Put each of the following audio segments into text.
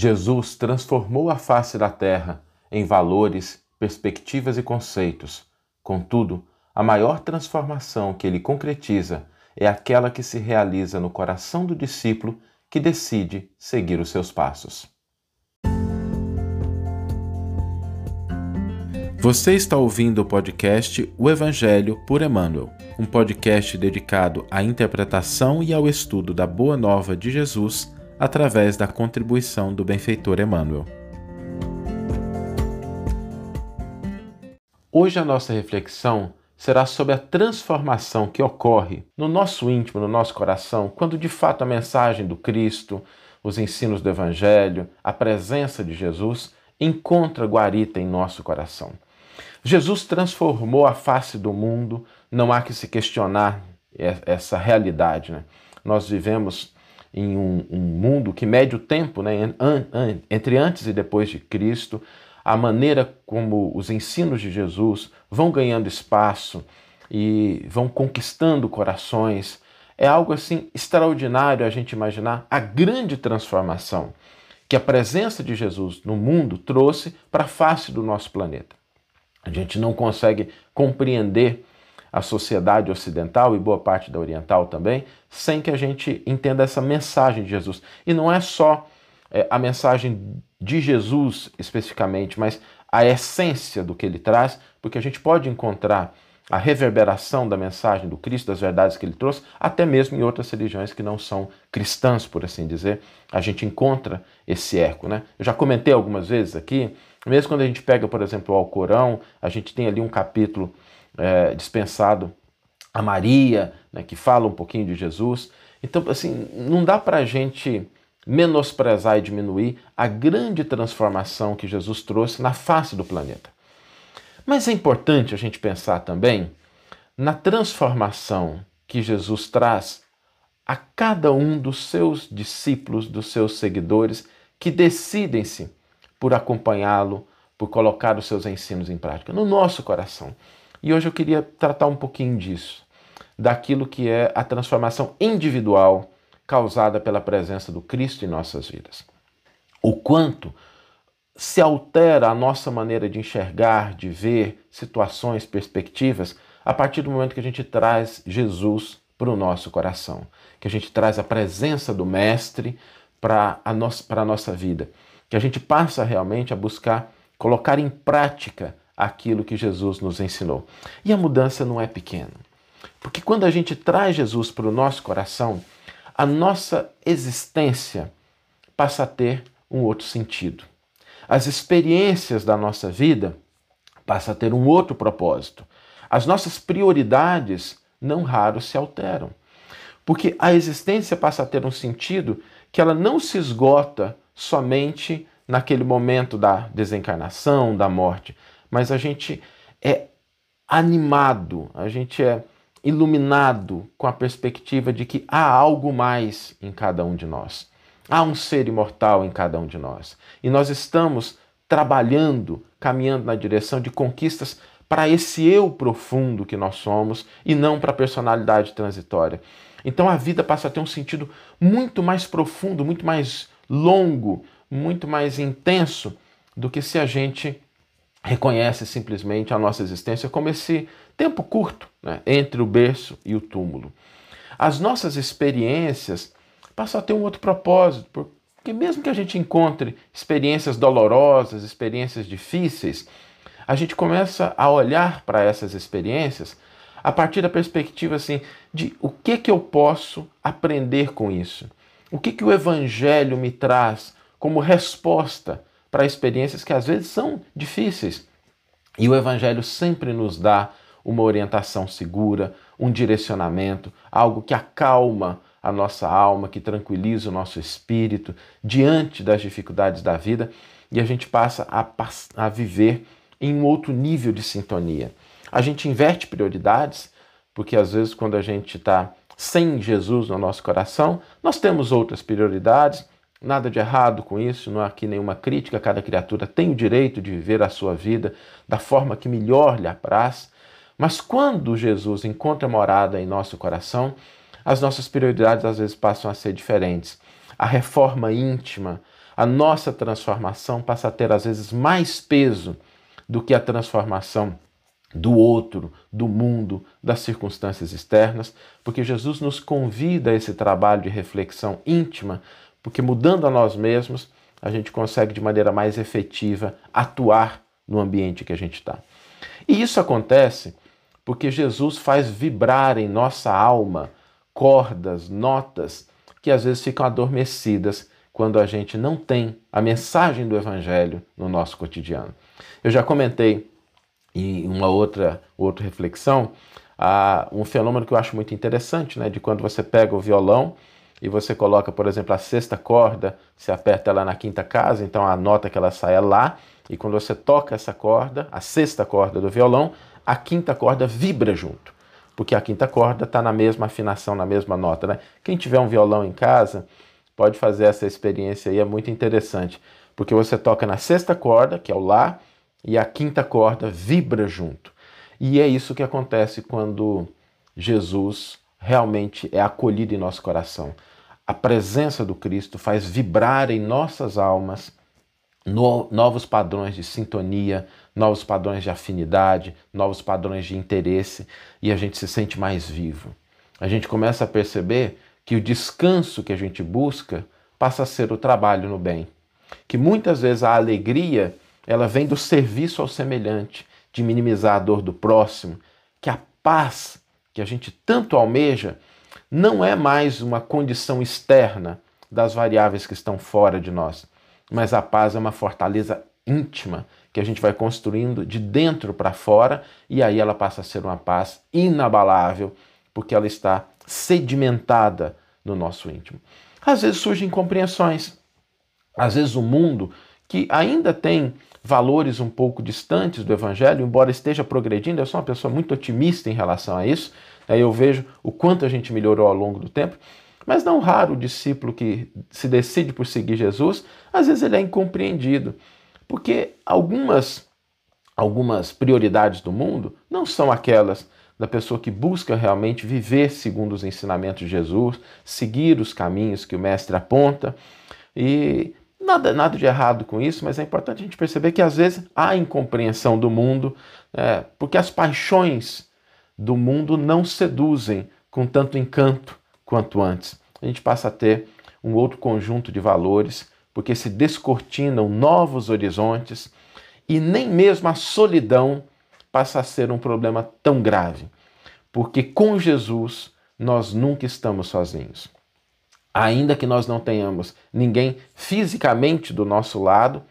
Jesus transformou a face da terra em valores, perspectivas e conceitos. Contudo, a maior transformação que ele concretiza é aquela que se realiza no coração do discípulo que decide seguir os seus passos. Você está ouvindo o podcast O Evangelho por Emmanuel, um podcast dedicado à interpretação e ao estudo da Boa Nova de Jesus através da contribuição do benfeitor Emmanuel. Hoje a nossa reflexão será sobre a transformação que ocorre no nosso íntimo, no nosso coração, quando de fato a mensagem do Cristo, os ensinos do Evangelho, a presença de Jesus encontra guarita em nosso coração. Jesus transformou a face do mundo, não há que se questionar essa realidade. Né? Nós vivemos em um, um, mundo que mede o tempo né? entre antes e depois de Cristo, a maneira como os ensinos de Jesus vão ganhando espaço e vão conquistando corações. É algo assim extraordinário a gente imaginar a grande transformação que a presença de Jesus no mundo trouxe para a face do nosso planeta. A gente não consegue compreender a sociedade ocidental e boa parte da oriental também, sem que a gente entenda essa mensagem de Jesus. E não é só é, a mensagem de Jesus especificamente, mas a essência do que ele traz, porque a gente pode encontrar a reverberação da mensagem do Cristo, das verdades que ele trouxe, até mesmo em outras religiões que não são cristãs, por assim dizer, a gente encontra esse eco. Né? Eu já comentei algumas vezes aqui, mesmo quando a gente pega, por exemplo, o Alcorão, a gente tem ali um capítulo é, dispensado a Maria, né, que fala um pouquinho de Jesus. Então, assim, não dá para a gente menosprezar e diminuir a grande transformação que Jesus trouxe na face do planeta. Mas é importante a gente pensar também na transformação que Jesus traz a cada um dos seus discípulos, dos seus seguidores, que decidem-se por acompanhá-lo, por colocar os seus ensinos em prática, no nosso coração. E hoje eu queria tratar um pouquinho disso, daquilo que é a transformação individual causada pela presença do Cristo em nossas vidas. O quanto se altera a nossa maneira de enxergar, de ver situações, perspectivas, a partir do momento que a gente traz Jesus para o nosso coração, que a gente traz a presença do Mestre para a, nossa, para a nossa vida, que a gente passa realmente a buscar colocar em prática aquilo que Jesus nos ensinou. E a mudança não é pequena, porque quando a gente traz Jesus para o nosso coração, a nossa existência passa a ter um outro sentido. As experiências da nossa vida passam a ter um outro propósito. As nossas prioridades, não raro, se alteram. Porque a existência passa a ter um sentido que ela não se esgota somente naquele momento da desencarnação, da morte, mas a gente é animado, a gente é iluminado com a perspectiva de que há algo mais em cada um de nós. Há um ser imortal em cada um de nós. E nós estamos trabalhando, caminhando na direção de conquistas para esse eu profundo que nós somos e não para a personalidade transitória. Então a vida passa a ter um sentido muito mais profundo, muito mais longo, muito mais intenso do que se a gente reconhece simplesmente a nossa existência como esse tempo curto né, entre o berço e o túmulo. As nossas experiências passam a ter um outro propósito, porque mesmo que a gente encontre experiências dolorosas, experiências difíceis, a gente começa a olhar para essas experiências a partir da perspectiva assim de o que que eu posso aprender com isso? O que que o evangelho me traz como resposta para experiências que às vezes são difíceis. E o Evangelho sempre nos dá uma orientação segura, um direcionamento, algo que acalma a nossa alma, que tranquiliza o nosso espírito diante das dificuldades da vida e a gente passa a, a viver em um outro nível de sintonia. A gente inverte prioridades, porque às vezes quando a gente está sem Jesus no nosso coração, nós temos outras prioridades, Nada de errado com isso, não há aqui nenhuma crítica. Cada criatura tem o direito de viver a sua vida da forma que melhor lhe apraz. Mas quando Jesus encontra morada em nosso coração, as nossas prioridades às vezes passam a ser diferentes. A reforma íntima, a nossa transformação passa a ter às vezes mais peso do que a transformação do outro, do mundo, das circunstâncias externas, porque Jesus nos convida a esse trabalho de reflexão íntima, porque mudando a nós mesmos, a gente consegue de maneira mais efetiva atuar no ambiente que a gente está. E isso acontece porque Jesus faz vibrar em nossa alma cordas, notas que às vezes ficam adormecidas quando a gente não tem a mensagem do Evangelho no nosso cotidiano. Eu já comentei em uma outra, outra reflexão um fenômeno que eu acho muito interessante, né, de quando você pega o violão e você coloca, por exemplo, a sexta corda, você aperta ela na quinta casa, então a nota que ela sai é lá, e quando você toca essa corda, a sexta corda do violão, a quinta corda vibra junto, porque a quinta corda está na mesma afinação, na mesma nota. Né? Quem tiver um violão em casa pode fazer essa experiência aí, é muito interessante, porque você toca na sexta corda, que é o Lá, e a quinta corda vibra junto. E é isso que acontece quando Jesus realmente é acolhido em nosso coração. A presença do Cristo faz vibrar em nossas almas no, novos padrões de sintonia, novos padrões de afinidade, novos padrões de interesse e a gente se sente mais vivo. A gente começa a perceber que o descanso que a gente busca passa a ser o trabalho no bem. Que muitas vezes a alegria ela vem do serviço ao semelhante, de minimizar a dor do próximo, que a paz que a gente tanto almeja não é mais uma condição externa das variáveis que estão fora de nós, mas a paz é uma fortaleza íntima que a gente vai construindo de dentro para fora e aí ela passa a ser uma paz inabalável, porque ela está sedimentada no nosso íntimo. Às vezes surgem incompreensões. Às vezes o mundo, que ainda tem valores um pouco distantes do evangelho, embora esteja progredindo, eu sou uma pessoa muito otimista em relação a isso. Aí eu vejo o quanto a gente melhorou ao longo do tempo. Mas não raro o discípulo que se decide por seguir Jesus, às vezes ele é incompreendido. Porque algumas, algumas prioridades do mundo não são aquelas da pessoa que busca realmente viver segundo os ensinamentos de Jesus, seguir os caminhos que o Mestre aponta. E nada, nada de errado com isso, mas é importante a gente perceber que às vezes há incompreensão do mundo, é, porque as paixões do mundo não seduzem com tanto encanto quanto antes. A gente passa a ter um outro conjunto de valores porque se descortinam novos horizontes e nem mesmo a solidão passa a ser um problema tão grave, porque com Jesus nós nunca estamos sozinhos. Ainda que nós não tenhamos ninguém fisicamente do nosso lado,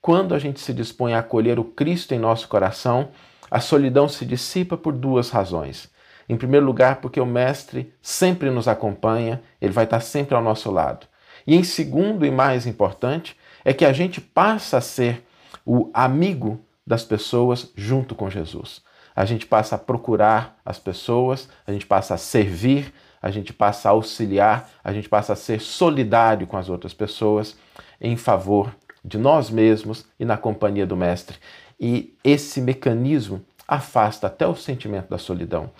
quando a gente se dispõe a acolher o Cristo em nosso coração, a solidão se dissipa por duas razões. Em primeiro lugar, porque o Mestre sempre nos acompanha, ele vai estar sempre ao nosso lado. E em segundo e mais importante, é que a gente passa a ser o amigo das pessoas junto com Jesus. A gente passa a procurar as pessoas, a gente passa a servir, a gente passa a auxiliar, a gente passa a ser solidário com as outras pessoas em favor de nós mesmos e na companhia do Mestre. E esse mecanismo afasta até o sentimento da solidão.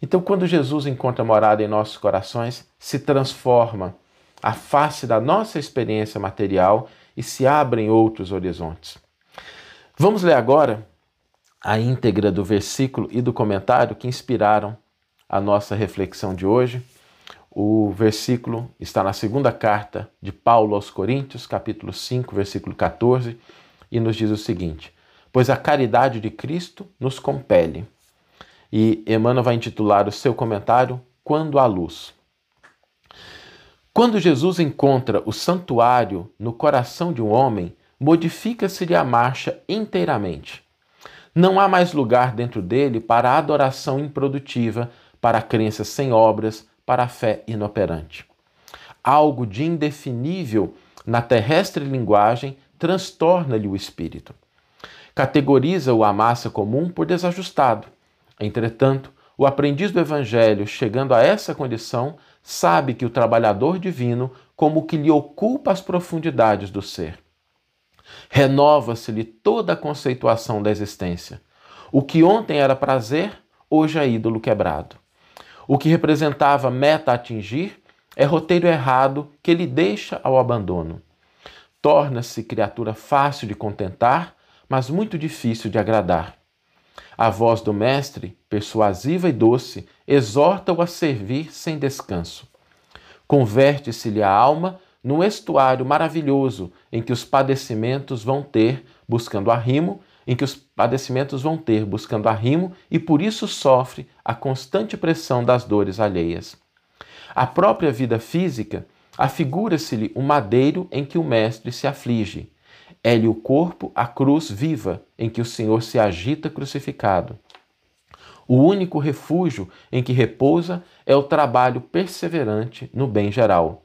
Então, quando Jesus encontra morada em nossos corações, se transforma a face da nossa experiência material e se abrem outros horizontes. Vamos ler agora a íntegra do versículo e do comentário que inspiraram a nossa reflexão de hoje. O versículo está na segunda carta de Paulo aos Coríntios, capítulo 5, versículo 14, e nos diz o seguinte: Pois a caridade de Cristo nos compele. E Emmanuel vai intitular o seu comentário Quando há luz. Quando Jesus encontra o santuário no coração de um homem, modifica-se-lhe a marcha inteiramente. Não há mais lugar dentro dele para a adoração improdutiva, para a crença sem obras, para a fé inoperante. Algo de indefinível na terrestre linguagem transtorna-lhe o espírito. Categoriza-o a massa comum por desajustado. Entretanto, o aprendiz do Evangelho, chegando a essa condição, sabe que o trabalhador divino como que lhe ocupa as profundidades do ser. Renova-se-lhe toda a conceituação da existência. O que ontem era prazer, hoje é ídolo quebrado. O que representava meta a atingir é roteiro errado que ele deixa ao abandono. torna-se criatura fácil de contentar, mas muito difícil de agradar. A voz do Mestre, persuasiva e doce, exorta-o a servir sem descanso. Converte-se-lhe a alma num estuário maravilhoso em que os padecimentos vão ter, buscando arrimo, em que os padecimentos vão ter, buscando arrimo, e por isso sofre a constante pressão das dores alheias. A própria vida física afigura-se-lhe um madeiro em que o Mestre se aflige. É-lhe o corpo a cruz viva em que o Senhor se agita crucificado. O único refúgio em que repousa é o trabalho perseverante no bem geral.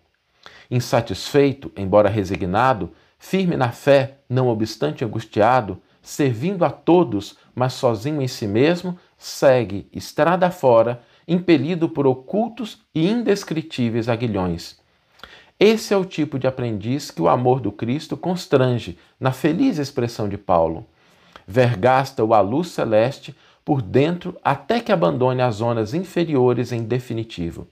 Insatisfeito, embora resignado, firme na fé, não obstante angustiado, servindo a todos, mas sozinho em si mesmo, segue estrada fora, impelido por ocultos e indescritíveis aguilhões. Esse é o tipo de aprendiz que o amor do Cristo constrange, na feliz expressão de Paulo. Vergasta-o a luz celeste por dentro até que abandone as zonas inferiores em definitivo.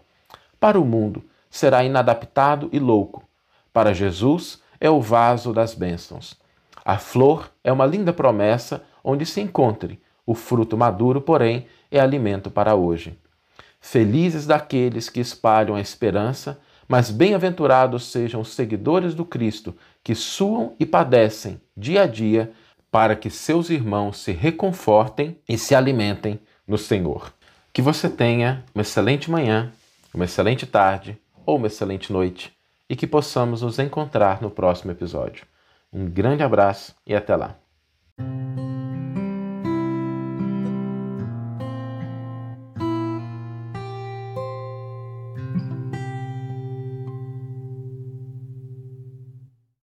Para o mundo, será inadaptado e louco. Para Jesus, é o vaso das bênçãos. A flor é uma linda promessa onde se encontre, o fruto maduro, porém, é alimento para hoje. Felizes daqueles que espalham a esperança mas bem-aventurados sejam os seguidores do Cristo que suam e padecem dia a dia para que seus irmãos se reconfortem e se alimentem no Senhor. Que você tenha uma excelente manhã, uma excelente tarde ou uma excelente noite e que possamos nos encontrar no próximo episódio. Um grande abraço e até lá.